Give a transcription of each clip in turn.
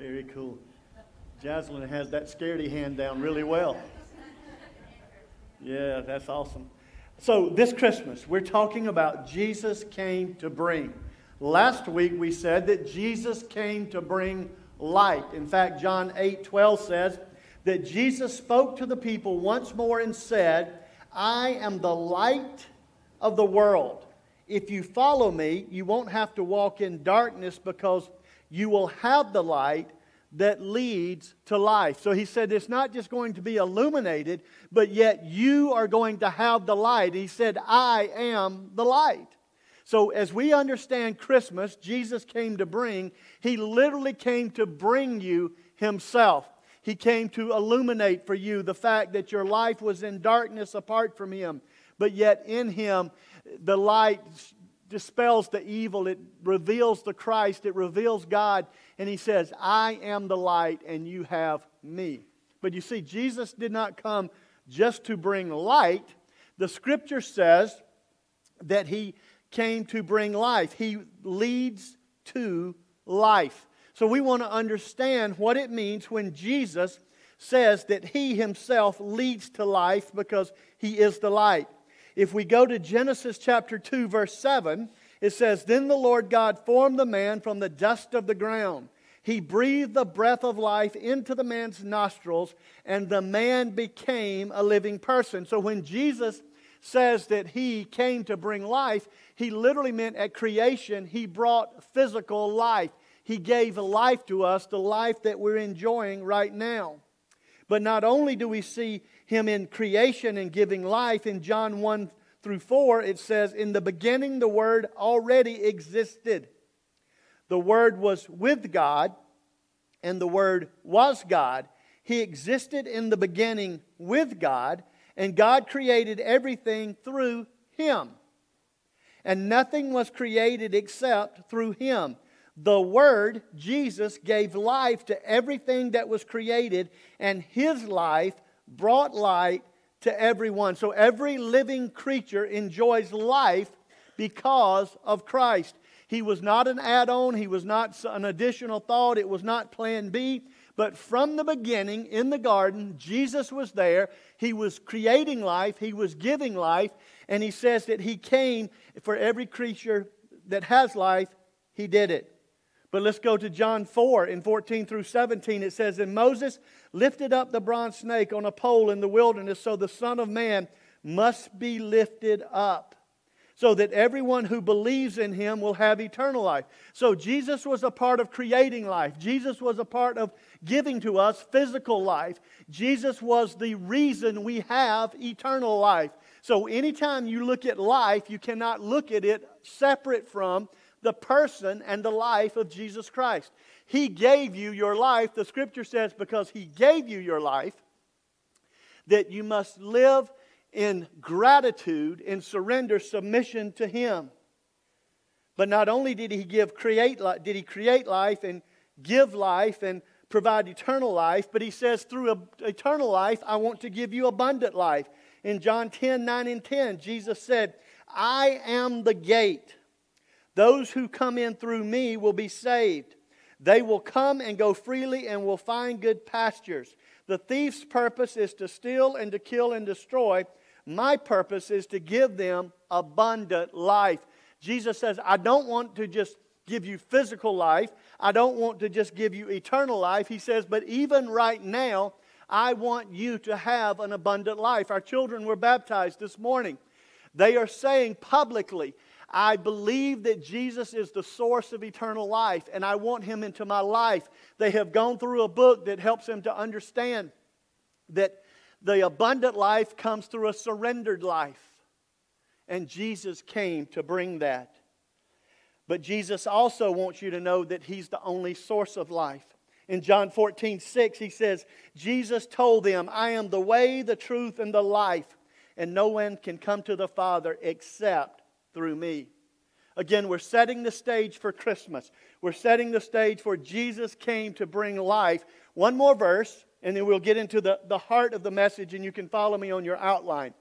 Very cool. Jaslyn has that scaredy hand down really well. Yeah, that's awesome. So, this Christmas, we're talking about Jesus came to bring. Last week, we said that Jesus came to bring light. In fact, John 8 12 says that Jesus spoke to the people once more and said, I am the light of the world. If you follow me, you won't have to walk in darkness because you will have the light that leads to life. So he said it's not just going to be illuminated, but yet you are going to have the light. He said, I am the light. So as we understand Christmas, Jesus came to bring, he literally came to bring you himself. He came to illuminate for you the fact that your life was in darkness apart from him, but yet in him the light dispels the evil, it reveals the Christ, it reveals God, and he says, I am the light and you have me. But you see, Jesus did not come just to bring light. The scripture says that he came to bring life. He leads to life. So we want to understand what it means when Jesus says that he himself leads to life because he is the light. If we go to Genesis chapter 2, verse 7, it says, Then the Lord God formed the man from the dust of the ground. He breathed the breath of life into the man's nostrils, and the man became a living person. So when Jesus says that he came to bring life, he literally meant at creation, he brought physical life. He gave life to us, the life that we're enjoying right now. But not only do we see him in creation and giving life, in John 1 through 4, it says, In the beginning, the Word already existed. The Word was with God, and the Word was God. He existed in the beginning with God, and God created everything through Him. And nothing was created except through Him. The Word, Jesus, gave life to everything that was created, and His life brought light to everyone. So every living creature enjoys life because of Christ. He was not an add on, he was not an additional thought, it was not plan B. But from the beginning in the garden, Jesus was there. He was creating life, he was giving life, and he says that he came for every creature that has life, he did it. But let's go to John 4 in 14 through 17. It says, And Moses lifted up the bronze snake on a pole in the wilderness, so the Son of Man must be lifted up, so that everyone who believes in him will have eternal life. So Jesus was a part of creating life, Jesus was a part of giving to us physical life. Jesus was the reason we have eternal life. So anytime you look at life, you cannot look at it separate from the person and the life of Jesus Christ. He gave you your life. The scripture says, because He gave you your life, that you must live in gratitude and surrender submission to Him. But not only did He give create did He create life and give life and provide eternal life, but He says, through eternal life, I want to give you abundant life. In John 10 9 and 10, Jesus said, I am the gate. Those who come in through me will be saved. They will come and go freely and will find good pastures. The thief's purpose is to steal and to kill and destroy. My purpose is to give them abundant life. Jesus says, I don't want to just give you physical life. I don't want to just give you eternal life. He says, but even right now, I want you to have an abundant life. Our children were baptized this morning. They are saying publicly, I believe that Jesus is the source of eternal life, and I want him into my life. They have gone through a book that helps them to understand that the abundant life comes through a surrendered life. And Jesus came to bring that. But Jesus also wants you to know that He's the only source of life. In John 14, 6, He says, Jesus told them, I am the way, the truth, and the life, and no one can come to the Father except through me. Again, we're setting the stage for Christmas. We're setting the stage for Jesus came to bring life. One more verse, and then we'll get into the, the heart of the message, and you can follow me on your outline.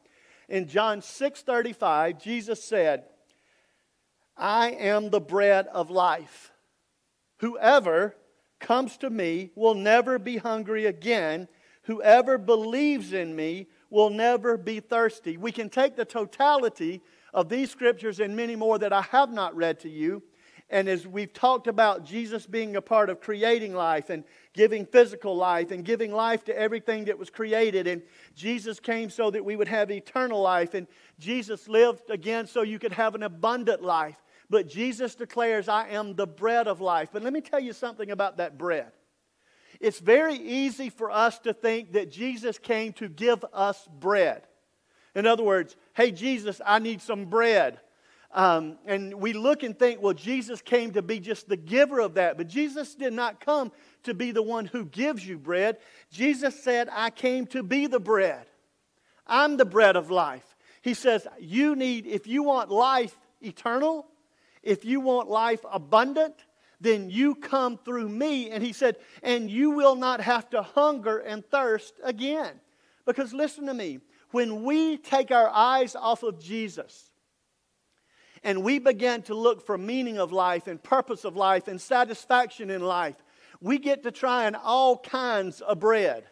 In John 6:35, Jesus said, I am the bread of life. Whoever comes to me will never be hungry again. Whoever believes in me will never be thirsty. We can take the totality of these scriptures and many more that I have not read to you. And as we've talked about Jesus being a part of creating life and giving physical life and giving life to everything that was created, and Jesus came so that we would have eternal life, and Jesus lived again so you could have an abundant life. But Jesus declares, I am the bread of life. But let me tell you something about that bread. It's very easy for us to think that Jesus came to give us bread. In other words, hey, Jesus, I need some bread. Um, and we look and think, well, Jesus came to be just the giver of that. But Jesus did not come to be the one who gives you bread. Jesus said, I came to be the bread. I'm the bread of life. He says, You need, if you want life eternal, if you want life abundant, then you come through me. And he said, and you will not have to hunger and thirst again. Because listen to me, when we take our eyes off of Jesus and we begin to look for meaning of life and purpose of life and satisfaction in life, we get to trying all kinds of bread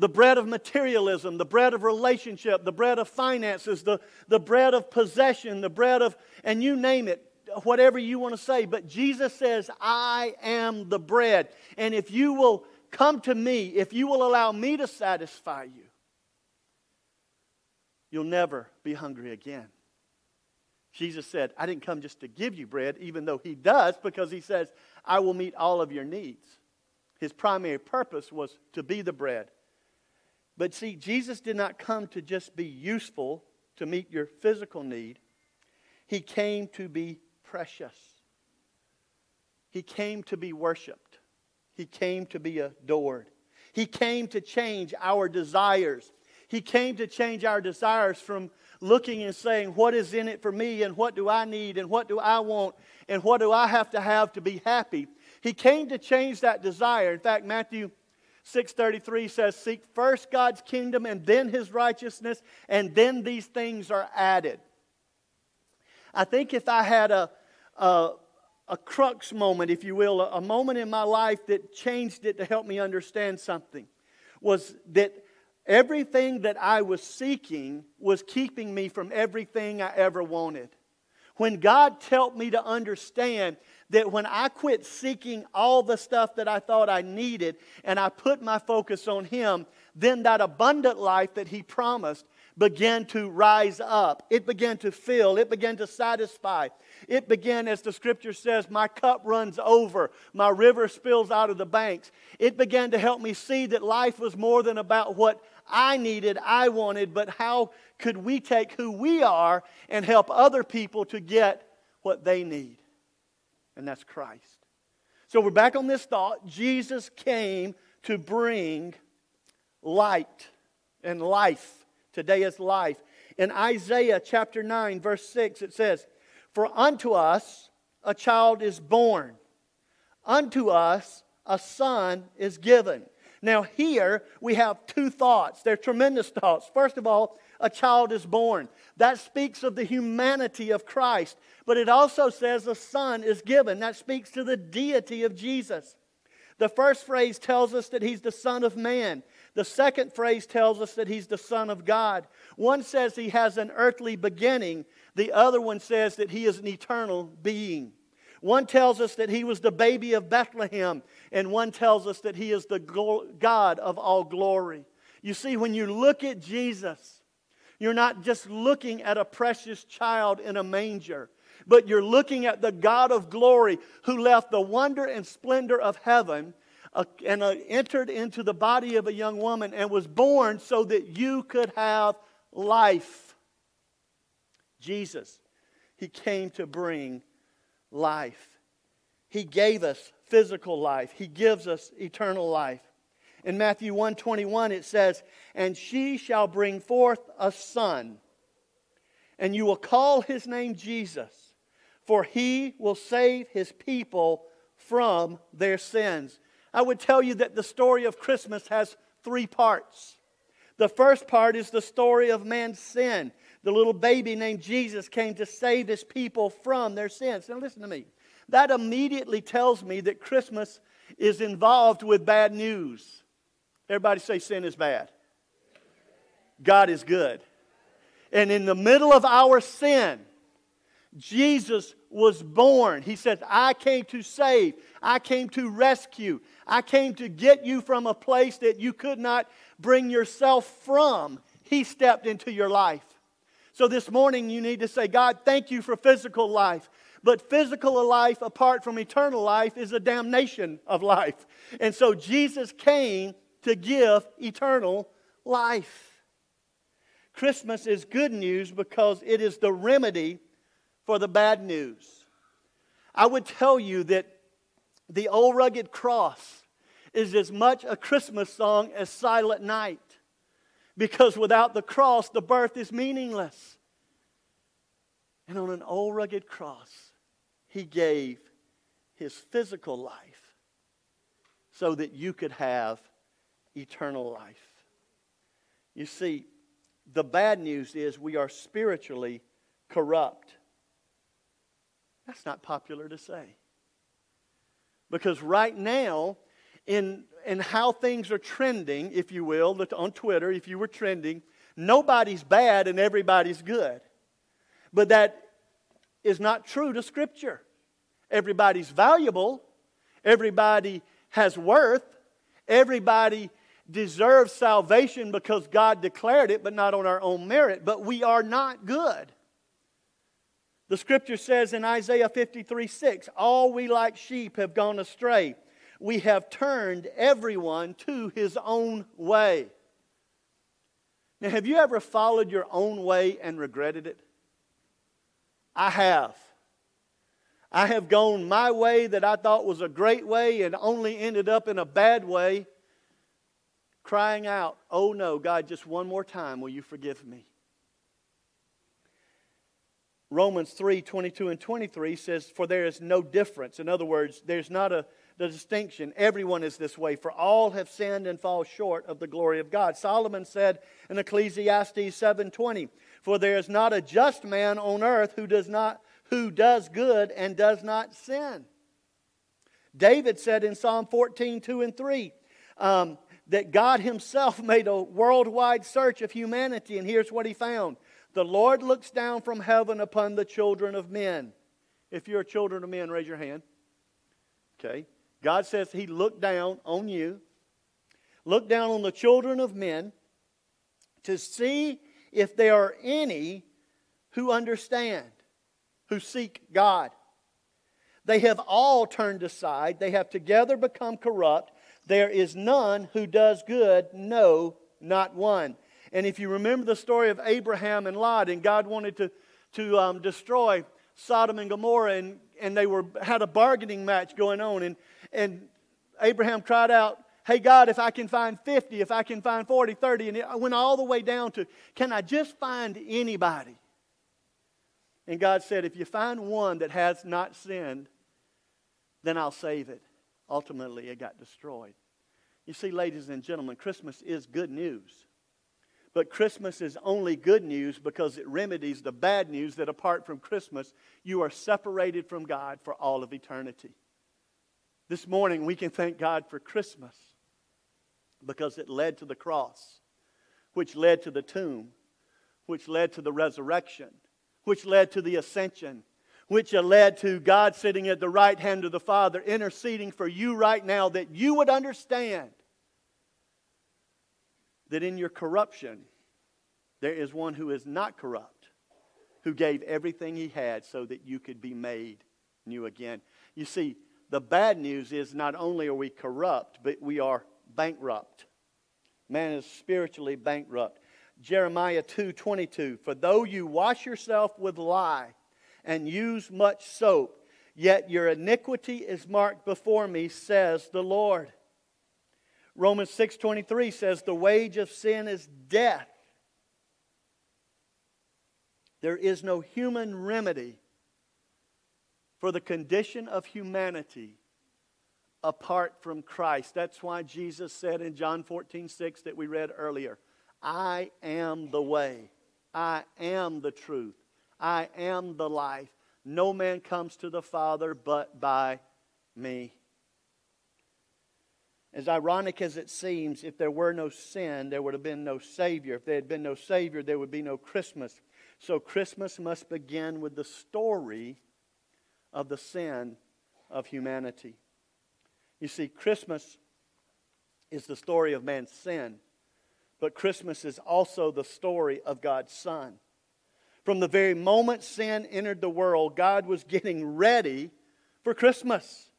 the bread of materialism, the bread of relationship, the bread of finances, the, the bread of possession, the bread of, and you name it, whatever you want to say. But Jesus says, I am the bread. And if you will come to me, if you will allow me to satisfy you, you'll never be hungry again. Jesus said, I didn't come just to give you bread, even though he does, because he says, I will meet all of your needs. His primary purpose was to be the bread but see, Jesus did not come to just be useful to meet your physical need, He came to be precious. He came to be worshiped. He came to be adored. He came to change our desires. He came to change our desires from looking and saying, What is in it for me, and what do I need, and what do I want, and what do I have to have to be happy? He came to change that desire. In fact, Matthew 633 says, Seek first God's kingdom and then his righteousness, and then these things are added. I think if I had a, a, a crux moment, if you will, a, a moment in my life that changed it to help me understand something, was that everything that I was seeking was keeping me from everything I ever wanted. When God helped me to understand that when I quit seeking all the stuff that I thought I needed and I put my focus on Him, then that abundant life that He promised began to rise up. It began to fill. It began to satisfy. It began, as the scripture says, my cup runs over, my river spills out of the banks. It began to help me see that life was more than about what I needed, I wanted, but how could we take who we are and help other people to get what they need? and that's Christ. So we're back on this thought. Jesus came to bring light and life. Today is life. In Isaiah chapter 9, verse 6, it says, For unto us a child is born, unto us a son is given. Now, here we have two thoughts. They're tremendous thoughts. First of all, a child is born. That speaks of the humanity of Christ. But it also says a son is given. That speaks to the deity of Jesus. The first phrase tells us that he's the Son of Man. The second phrase tells us that he's the Son of God. One says he has an earthly beginning, the other one says that he is an eternal being. One tells us that he was the baby of Bethlehem, and one tells us that he is the God of all glory. You see, when you look at Jesus, you're not just looking at a precious child in a manger, but you're looking at the God of glory who left the wonder and splendor of heaven and entered into the body of a young woman and was born so that you could have life. Jesus, He came to bring life. He gave us physical life, He gives us eternal life. In Matthew 121 it says, "And she shall bring forth a son, and you will call his name Jesus, for he will save his people from their sins." I would tell you that the story of Christmas has three parts. The first part is the story of man's sin. The little baby named Jesus came to save his people from their sins. Now, listen to me. that immediately tells me that Christmas is involved with bad news. Everybody say sin is bad. God is good. And in the middle of our sin, Jesus was born. He says, I came to save, I came to rescue, I came to get you from a place that you could not bring yourself from. He stepped into your life. So this morning, you need to say, God, thank you for physical life. But physical life apart from eternal life is a damnation of life. And so Jesus came to give eternal life. Christmas is good news because it is the remedy for the bad news. I would tell you that the old rugged cross is as much a Christmas song as Silent Night because without the cross, the birth is meaningless. And on an old rugged cross, he gave his physical life so that you could have eternal life. You see, the bad news is we are spiritually corrupt. That's not popular to say. Because right now, in, in how things are trending, if you will, on Twitter, if you were trending, nobody's bad and everybody's good. But that is not true to Scripture. Everybody's valuable, everybody has worth, everybody deserves salvation because God declared it, but not on our own merit. But we are not good. The scripture says in Isaiah 53 6, All we like sheep have gone astray. We have turned everyone to his own way. Now, have you ever followed your own way and regretted it? I have. I have gone my way that I thought was a great way and only ended up in a bad way crying out, Oh no, God, just one more time, will you forgive me? Romans 3 22 and 23 says, For there is no difference. In other words, there's not a the distinction. Everyone is this way, for all have sinned and fall short of the glory of God. Solomon said in Ecclesiastes 7:20, "For there is not a just man on earth who does not who does good and does not sin." David said in Psalm 14, 2 and 3, um, that God Himself made a worldwide search of humanity, and here's what He found The Lord looks down from heaven upon the children of men. If you're children of men, raise your hand. Okay. God says He looked down on you, looked down on the children of men to see if there are any who understand, who seek God. They have all turned aside, they have together become corrupt. There is none who does good, no, not one. And if you remember the story of Abraham and Lot, and God wanted to, to um, destroy Sodom and Gomorrah, and, and they were, had a bargaining match going on, and, and Abraham cried out, Hey, God, if I can find 50, if I can find 40, 30, and it went all the way down to, Can I just find anybody? And God said, If you find one that has not sinned, then I'll save it ultimately it got destroyed. You see, ladies and gentlemen, Christmas is good news. But Christmas is only good news because it remedies the bad news that apart from Christmas, you are separated from God for all of eternity. This morning, we can thank God for Christmas because it led to the cross, which led to the tomb, which led to the resurrection, which led to the ascension, which led to God sitting at the right hand of the Father, interceding for you right now, that you would understand that in your corruption, there is one who is not corrupt, who gave everything he had so that you could be made new again. You see, the bad news is not only are we corrupt, but we are bankrupt. Man is spiritually bankrupt. Jeremiah 2:22 For though you wash yourself with lye and use much soap. Yet your iniquity is marked before me, says the Lord. Romans 6:23 says the wage of sin is death. There is no human remedy for the condition of humanity apart from Christ. That's why Jesus said in John 14:6 that we read earlier, I am the way, I am the truth, I am the life. No man comes to the Father but by me. As ironic as it seems, if there were no sin, there would have been no Savior. If there had been no Savior, there would be no Christmas. So Christmas must begin with the story of the sin of humanity. You see, Christmas is the story of man's sin, but Christmas is also the story of God's Son. From the very moment sin entered the world, God was getting ready for Christmas.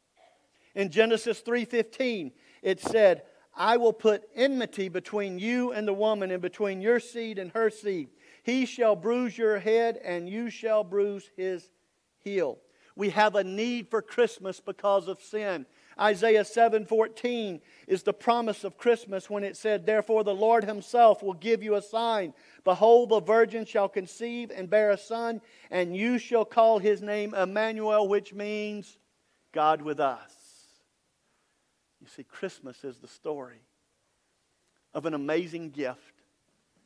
In Genesis 3:15, it said, I will put enmity between you and the woman, and between your seed and her seed. He shall bruise your head, and you shall bruise his heel. We have a need for Christmas because of sin. Isaiah 7:14 is the promise of Christmas when it said, "Therefore the Lord himself will give you a sign. Behold, the virgin shall conceive and bear a son, and you shall call his name Emmanuel, which means God with us." You see, Christmas is the story of an amazing gift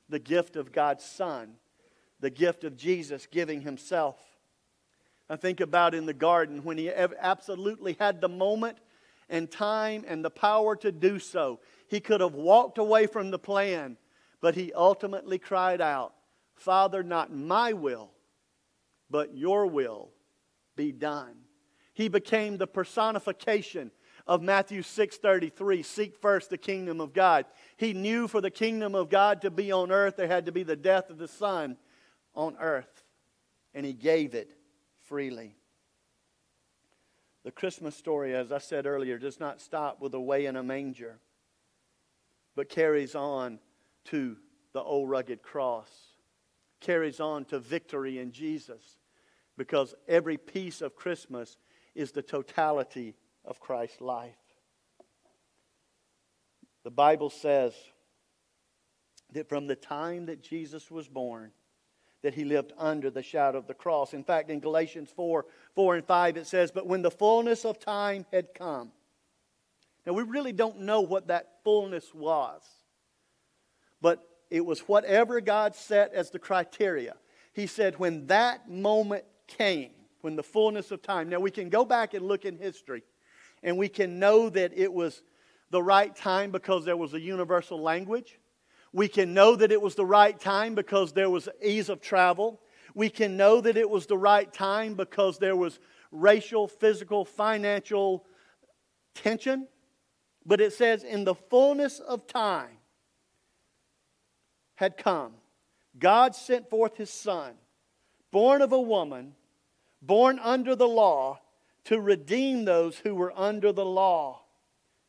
the gift of God's Son, the gift of Jesus giving Himself. I think about in the garden when He absolutely had the moment and time and the power to do so. He could have walked away from the plan, but He ultimately cried out, Father, not my will, but your will be done. He became the personification of Matthew 6:33, seek first the kingdom of God. He knew for the kingdom of God to be on earth there had to be the death of the son on earth, and he gave it freely. The Christmas story, as I said earlier, does not stop with a way in a manger, but carries on to the old rugged cross, carries on to victory in Jesus, because every piece of Christmas is the totality of Christ's life. The Bible says that from the time that Jesus was born, that he lived under the shadow of the cross. In fact, in Galatians 4 4 and 5, it says, But when the fullness of time had come, now we really don't know what that fullness was, but it was whatever God set as the criteria. He said, When that moment came, when the fullness of time. Now we can go back and look in history and we can know that it was the right time because there was a universal language. We can know that it was the right time because there was ease of travel. We can know that it was the right time because there was racial, physical, financial tension. But it says, in the fullness of time had come, God sent forth his Son, born of a woman, born under the law to redeem those who were under the law.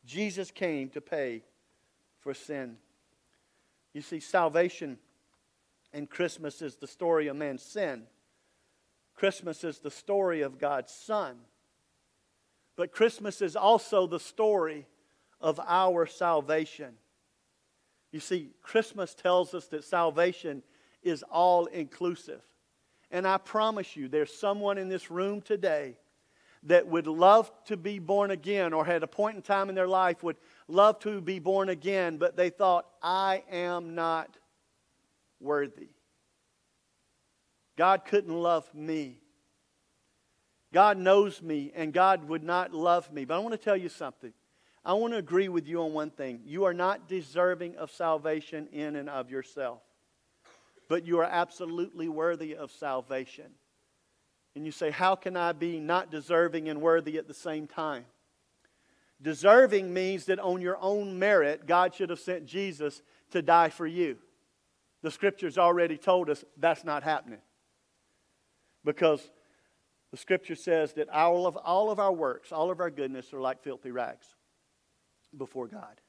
Jesus came to pay for sin. You see, salvation and Christmas is the story of man's sin. Christmas is the story of God's Son. But Christmas is also the story of our salvation. You see, Christmas tells us that salvation is all inclusive. And I promise you, there's someone in this room today that would love to be born again or had a point in time in their life would love to be born again, but they thought, I am not worthy. God couldn't love me. God knows me, and God would not love me. But I want to tell you something. I want to agree with you on one thing. You are not deserving of salvation in and of yourself, but you are absolutely worthy of salvation. And you say, How can I be not deserving and worthy at the same time? Deserving means that on your own merit, God should have sent Jesus to die for you. The scriptures already told us that's not happening. Because the scripture says that all of, all of our works, all of our goodness are like filthy rags before God.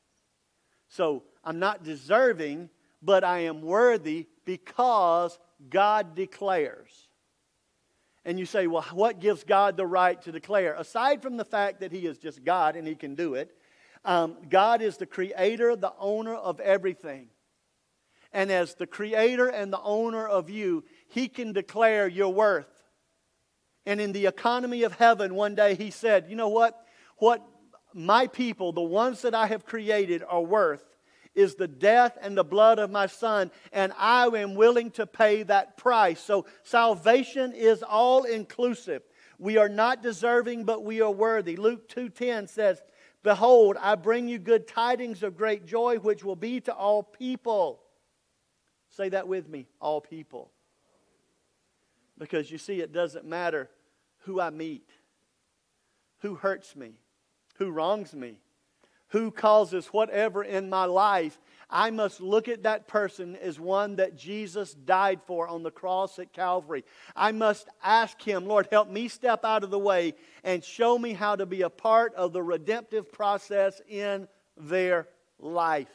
So I'm not deserving, but I am worthy because God declares. And you say, well, what gives God the right to declare? Aside from the fact that He is just God and He can do it, um, God is the creator, the owner of everything. And as the creator and the owner of you, He can declare your worth. And in the economy of heaven, one day He said, You know what? What my people, the ones that I have created, are worth is the death and the blood of my son, and I am willing to pay that price. So salvation is all inclusive. We are not deserving, but we are worthy. Luke 2:10 says, "Behold, I bring you good tidings of great joy, which will be to all people." Say that with me, all people. Because you see, it doesn't matter who I meet, who hurts me, who wrongs me, who causes whatever in my life. I must look at that person as one that Jesus died for on the cross at Calvary. I must ask Him, Lord, help me step out of the way and show me how to be a part of the redemptive process in their life.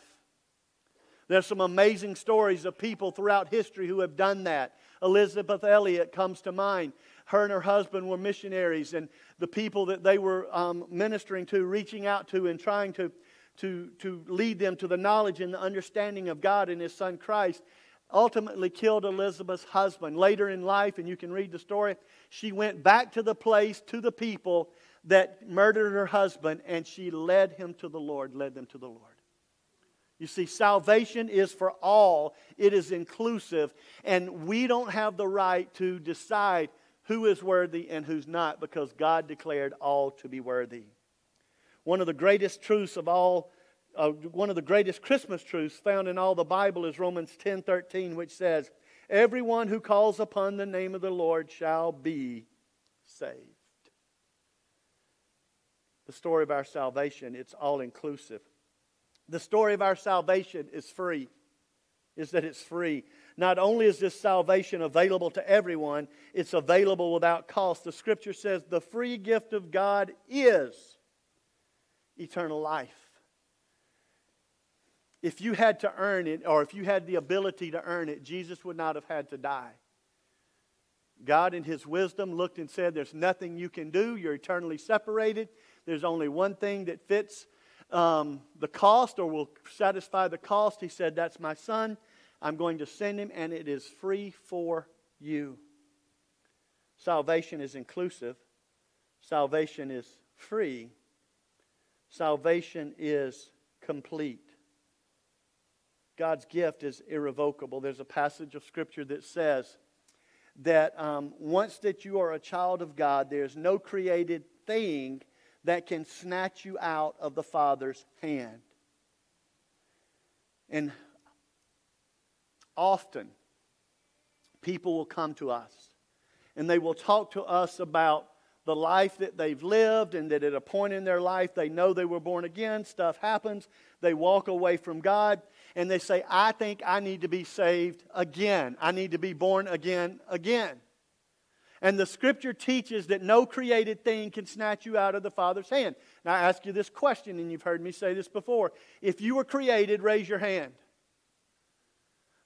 There's some amazing stories of people throughout history who have done that. Elisabeth Elliot comes to mind. Her and her husband were missionaries, and the people that they were um, ministering to, reaching out to, and trying to, to, to lead them to the knowledge and the understanding of God and His Son Christ, ultimately killed Elisabeth's husband. Later in life, and you can read the story, she went back to the place, to the people that murdered her husband, and she led him to the Lord, led them to the Lord. You see, salvation is for all, it is inclusive, and we don't have the right to decide who is worthy and who's not because God declared all to be worthy. One of the greatest truths of all, uh, one of the greatest Christmas truths found in all the Bible is Romans 10 13, which says, Everyone who calls upon the name of the Lord shall be saved. The story of our salvation, it's all inclusive. The story of our salvation is free, is that it's free. Not only is this salvation available to everyone, it's available without cost. The scripture says the free gift of God is eternal life. If you had to earn it, or if you had the ability to earn it, Jesus would not have had to die. God, in His wisdom, looked and said, There's nothing you can do. You're eternally separated. There's only one thing that fits um, the cost or will satisfy the cost. He said, That's my son. I'm going to send him, and it is free for you. Salvation is inclusive, salvation is free, salvation is complete. God's gift is irrevocable. There's a passage of Scripture that says that um, once that you are a child of God, there's no created thing that can snatch you out of the Father's hand. And often people will come to us and they will talk to us about the life that they've lived and that at a point in their life they know they were born again, stuff happens, they walk away from God, and they say, I think I need to be saved again. I need to be born again, again. And the scripture teaches that no created thing can snatch you out of the Father's hand. Now, I ask you this question, and you've heard me say this before. If you were created, raise your hand.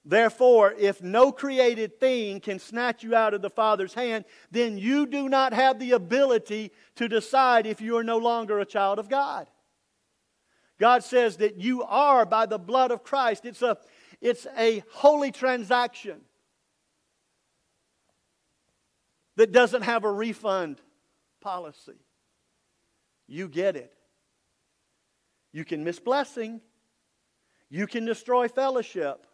Therefore, if no created thing can snatch you out of the Father's hand, then you do not have the ability to decide if you are no longer a child of God. God says that you are by the blood of Christ. It's a, it's a holy transaction that doesn't have a refund policy. You get it. You can miss blessing, you can destroy fellowship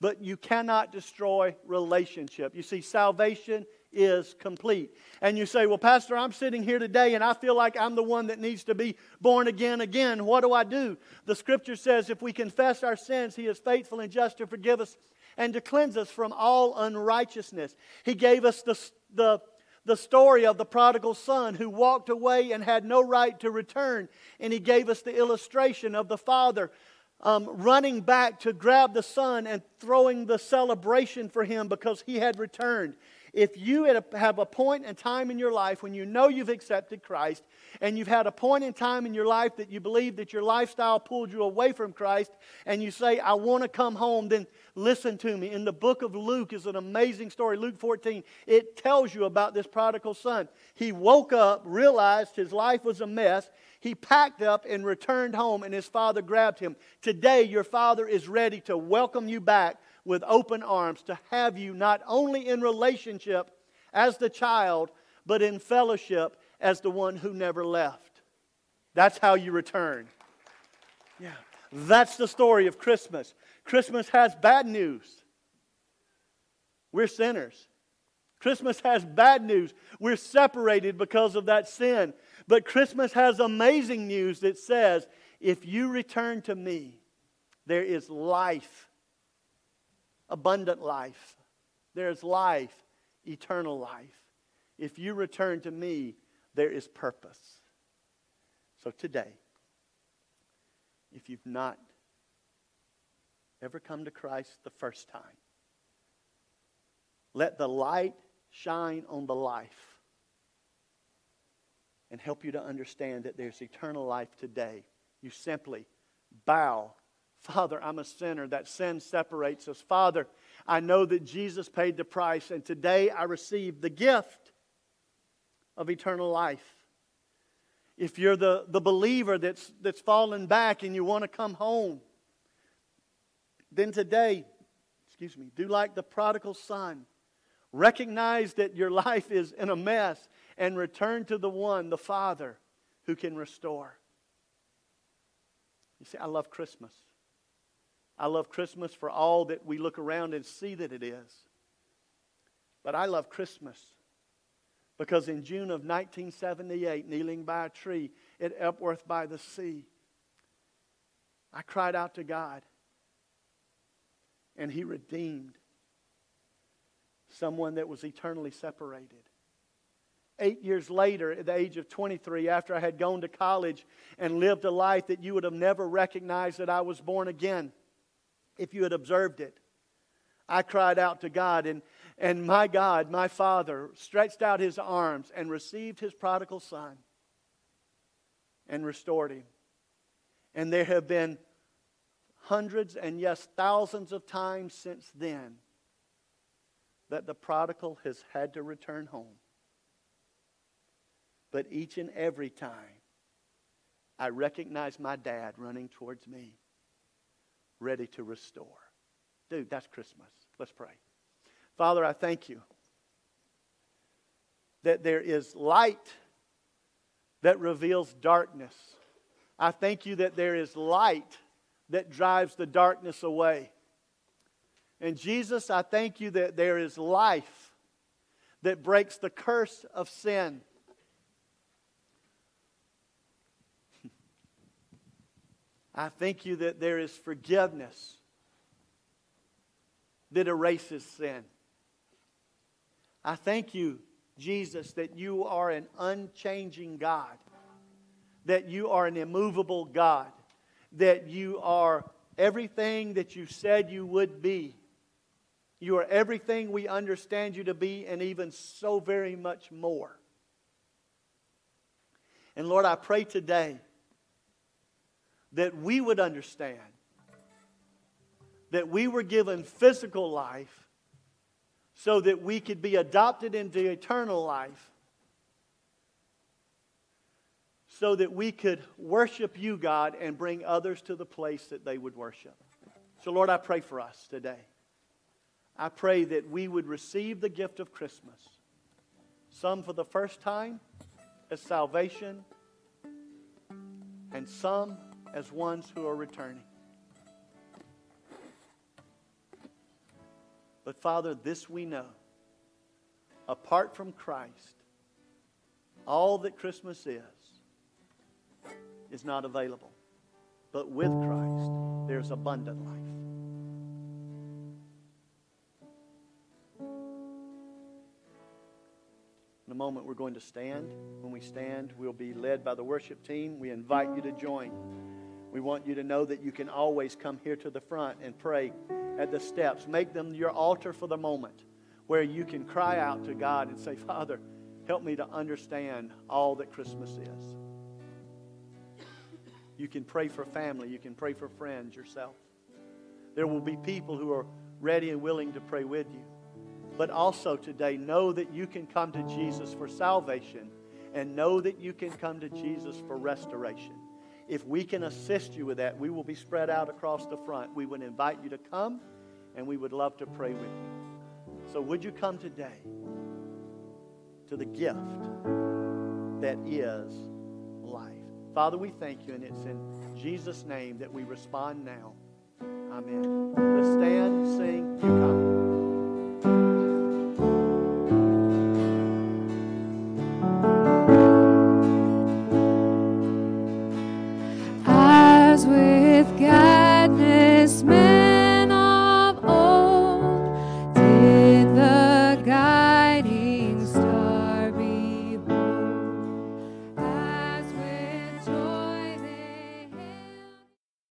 but you cannot destroy relationship. You see, salvation is complete. And you say, Well, Pastor, I'm sitting here today and I feel like I'm the one that needs to be born again again. What do I do? The scripture says, If we confess our sins, He is faithful and just to forgive us and to cleanse us from all unrighteousness. He gave us the, the, the story of the prodigal son who walked away and had no right to return. And He gave us the illustration of the father um, running back to grab the son and throwing the celebration for him because he had returned. If you have a point in time in your life when you know you've accepted Christ and you've had a point in time in your life that you believe that your lifestyle pulled you away from Christ and you say, I want to come home, then listen to me. In the book of Luke is an amazing story. Luke 14, it tells you about this prodigal son. He woke up, realized his life was a mess. He packed up and returned home, and his father grabbed him. Today, your father is ready to welcome you back with open arms, to have you not only in relationship as the child, but in fellowship as the one who never left. That's how you return. Yeah. That's the story of Christmas. Christmas has bad news. We're sinners. Christmas has bad news. We're separated because of that sin. But Christmas has amazing news that says, if you return to me, there is life, abundant life. There is life, eternal life. If you return to me, there is purpose. So today, if you've not ever come to Christ the first time, let the light shine on the life and help you to understand that there's eternal life today. You simply bow. Father, I'm a sinner. That sin separates us. Father, I know that Jesus paid the price, and today I receive the gift of eternal life. If you're the, the believer that's, that's fallen back and you want to come home, then today, excuse me, do like the prodigal son Recognize that your life is in a mess and return to the one, the Father, who can restore. You see, I love Christmas. I love Christmas for all that we look around and see that it is. But I love Christmas because in June of 1978, kneeling by a tree at Epworth by the sea, I cried out to God and He redeemed someone that was eternally separated. Eight years later, at the age of 23, after I had gone to college and lived a life that you would have never recognized that I was born again if you had observed it, I cried out to God, and, and my God, my Father, stretched out his arms and received his prodigal son and restored him. And there have been hundreds and yes, thousands of times since then that the prodigal has had to return home. But each and every time, I recognize my dad running towards me, ready to restore. Dude, that's Christmas. Let's pray. Father, I thank you that there is light that reveals darkness. I thank you that there is light that drives the darkness away. And Jesus, I thank you that there is life that breaks the curse of sin. I thank you that there is forgiveness that erases sin. I thank you, Jesus, that you are an unchanging God, that you are an immovable God, that you are everything that you said you would be. You are everything we understand you to be, and even so very much more. And Lord, I pray today that we would understand that we were given physical life so that we could be adopted into eternal life, so that we could worship you, God, and bring others to the place that they would worship. So, Lord, I pray for us today. I pray that we would receive the gift of Christmas, some for the first time as salvation, and some as ones who are returning. But Father, this we know. Apart from Christ, all that Christmas is, is not available. But with Christ, there's abundant life. In a moment, we're going to stand. When we stand, we'll be led by the worship team. We invite you to join. We want you to know that you can always come here to the front and pray at the steps. Make them your altar for the moment where you can cry out to God and say, Father, help me to understand all that Christmas is. You can pray for family, you can pray for friends yourself. There will be people who are ready and willing to pray with you. But also today, know that you can come to Jesus for salvation and know that you can come to Jesus for restoration. If we can assist you with that, we will be spread out across the front. We would invite you to come and we would love to pray with you. So, would you come today to the gift that is life? Father, we thank you, and it's in Jesus' name that we respond now. Amen. Let's stand, sing, you come.